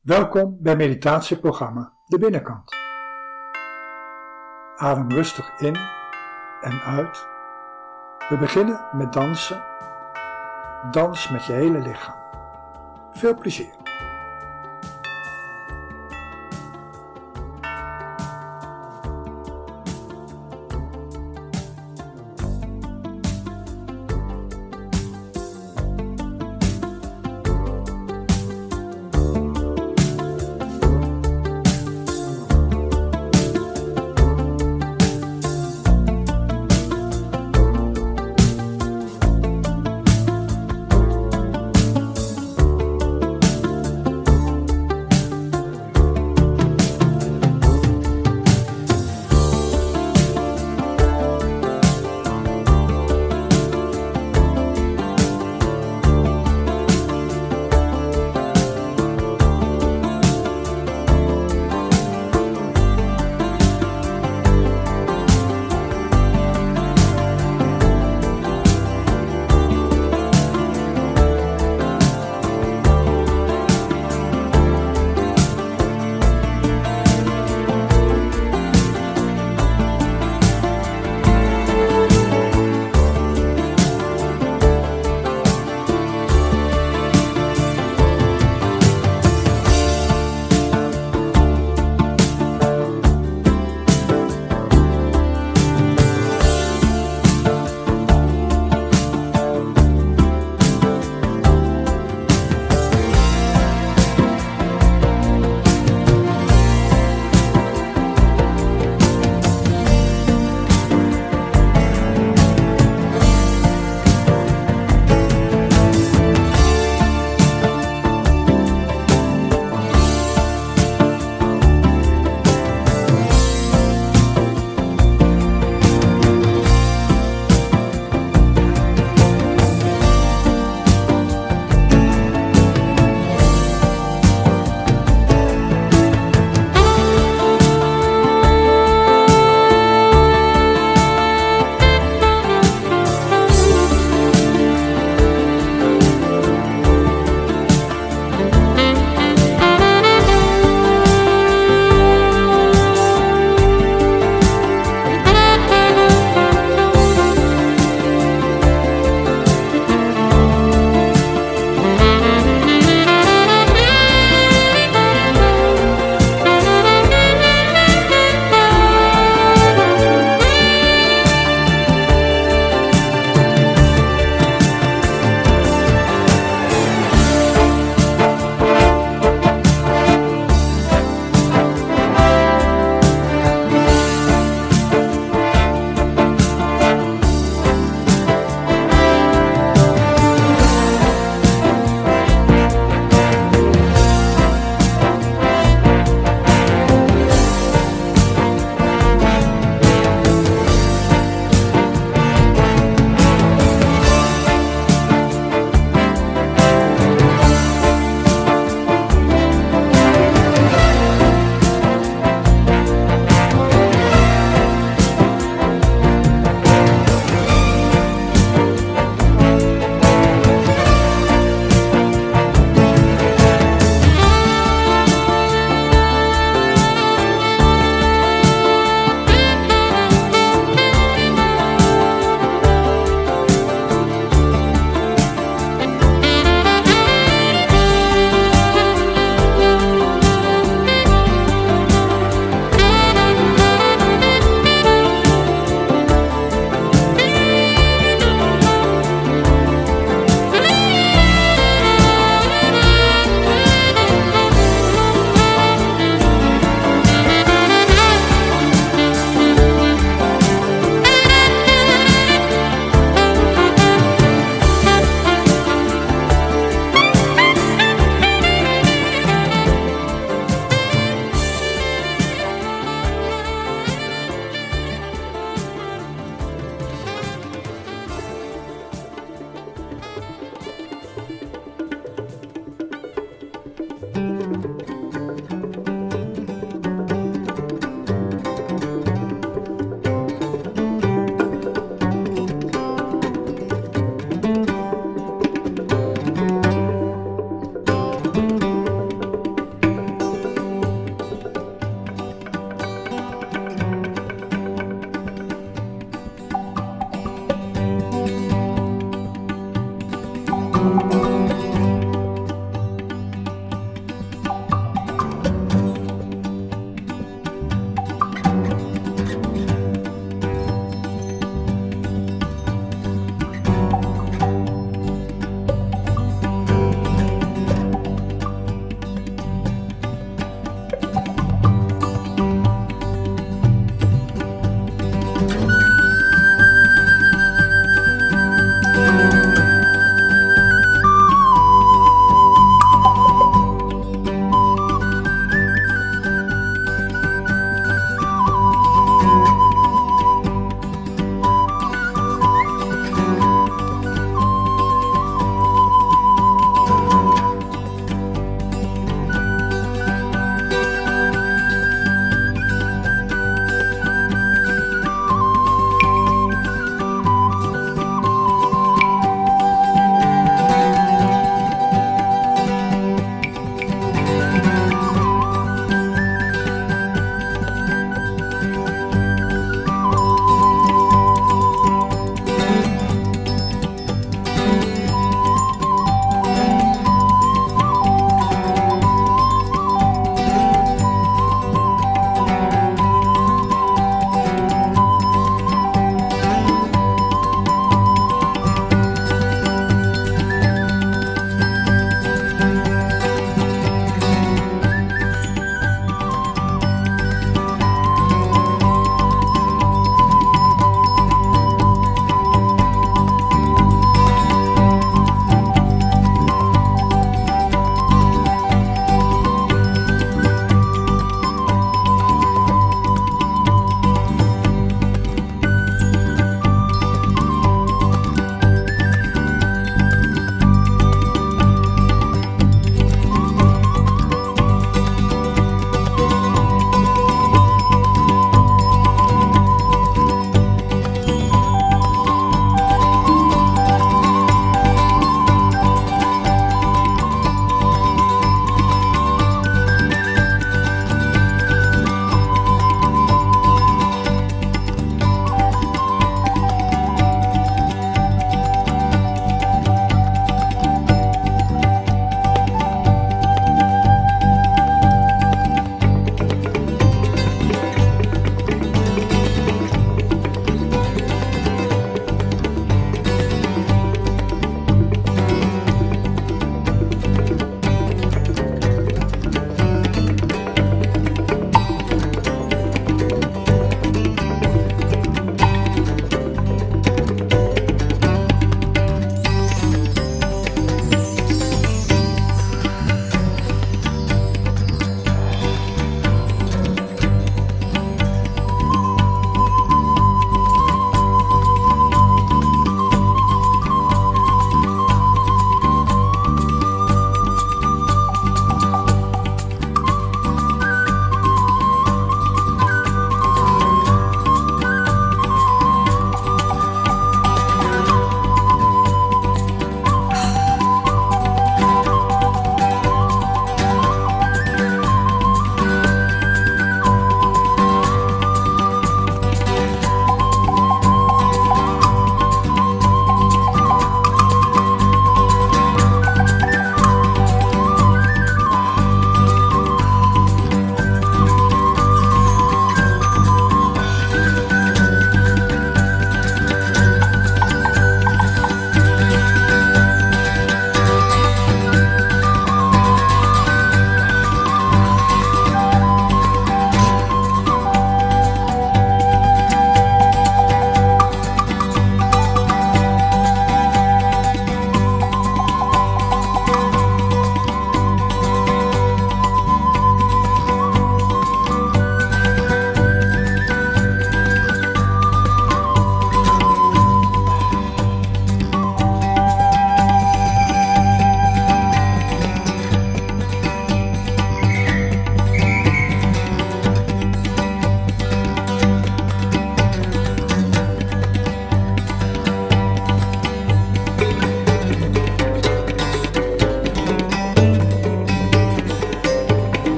Welkom bij meditatieprogramma De Binnenkant. Adem rustig in en uit. We beginnen met dansen. Dans met je hele lichaam. Veel plezier.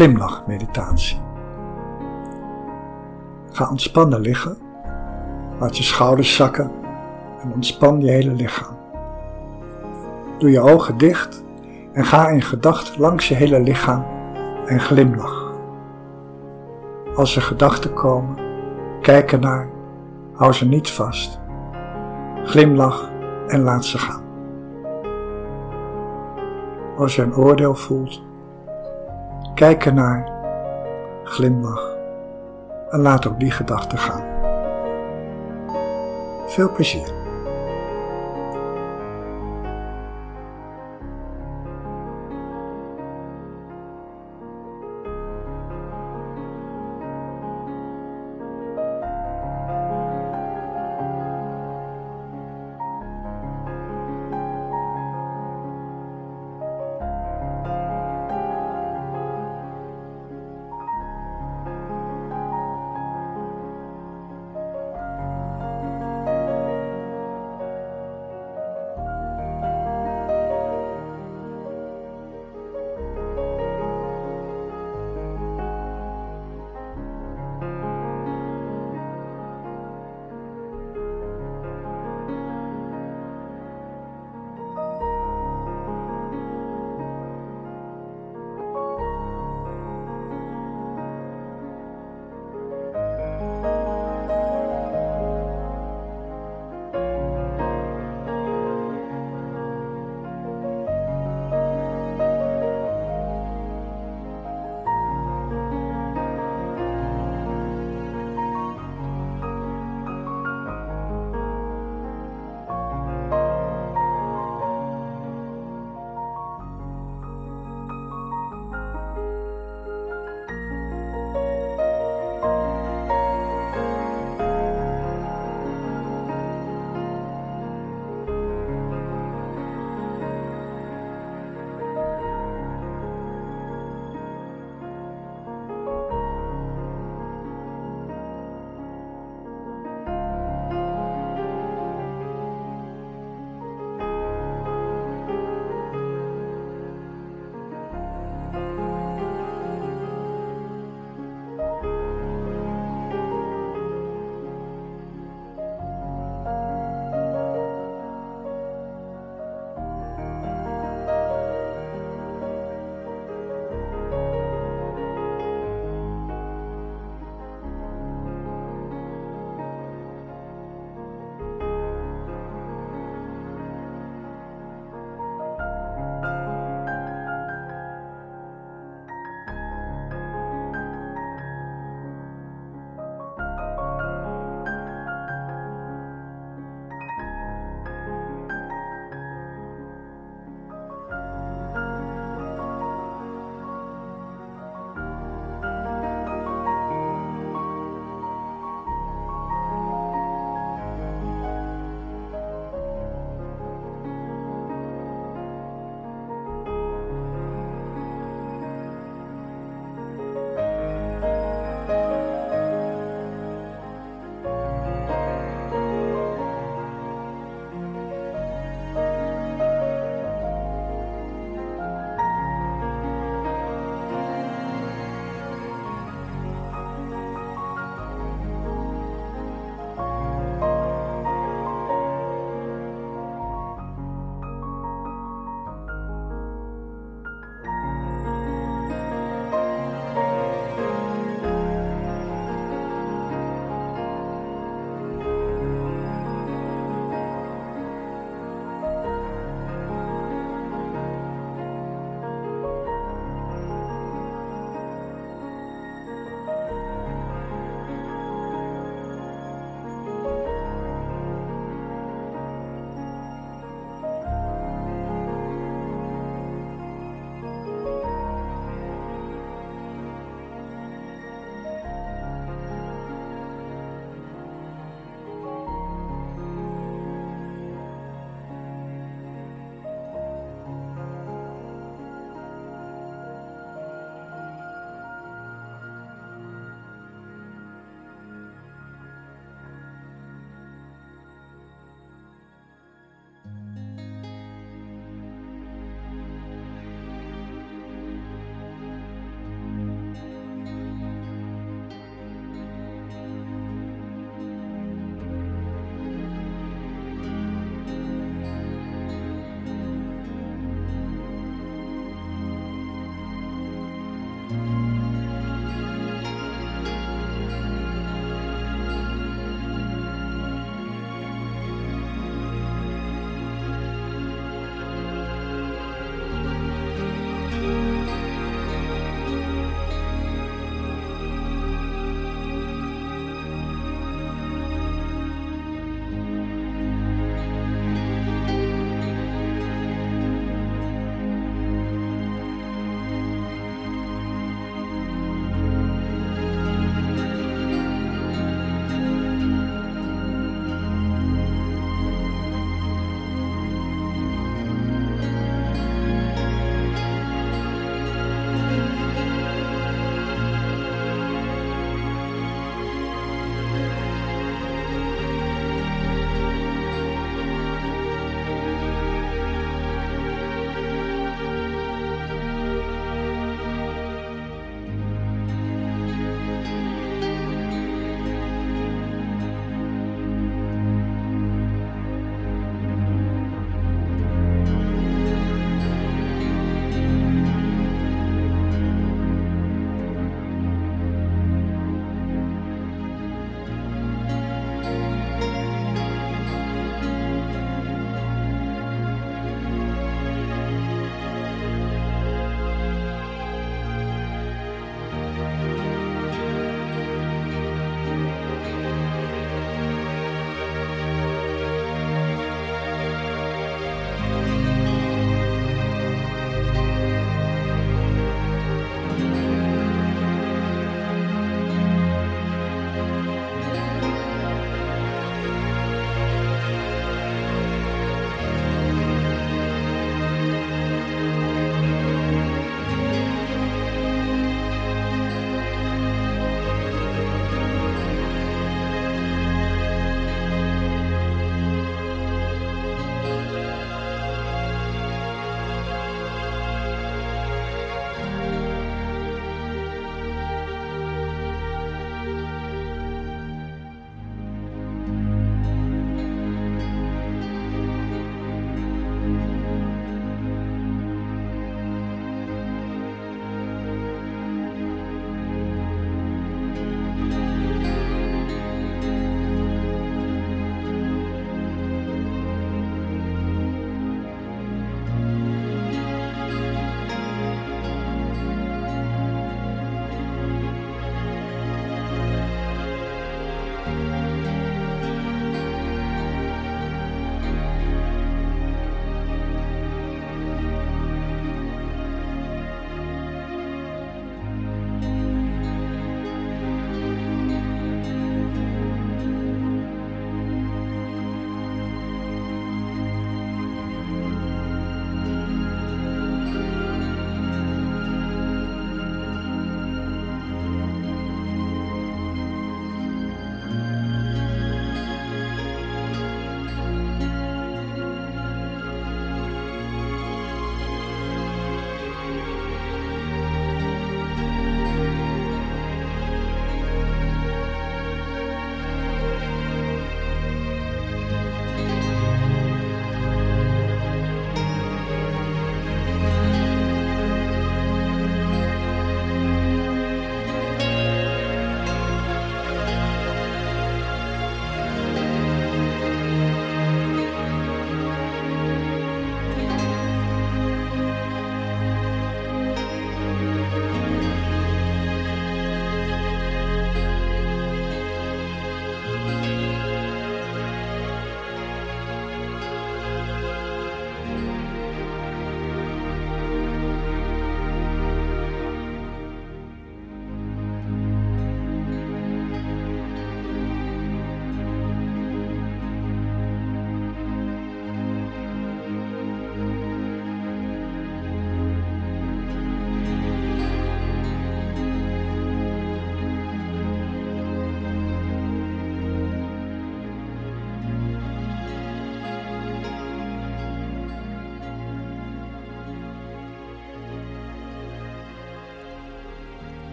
Glimlachmeditatie. Ga ontspannen liggen, laat je schouders zakken en ontspan je hele lichaam. Doe je ogen dicht en ga in gedachten langs je hele lichaam en glimlach. Als er gedachten komen, kijk ernaar, hou ze niet vast. Glimlach en laat ze gaan. Als je een oordeel voelt, kijk ernaar, glimlach en laat ook die gedachten gaan. Veel plezier.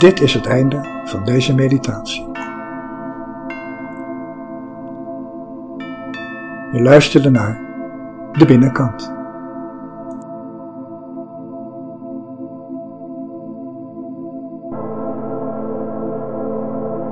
Dit is het einde van deze meditatie. Je luisterde naar de binnenkant.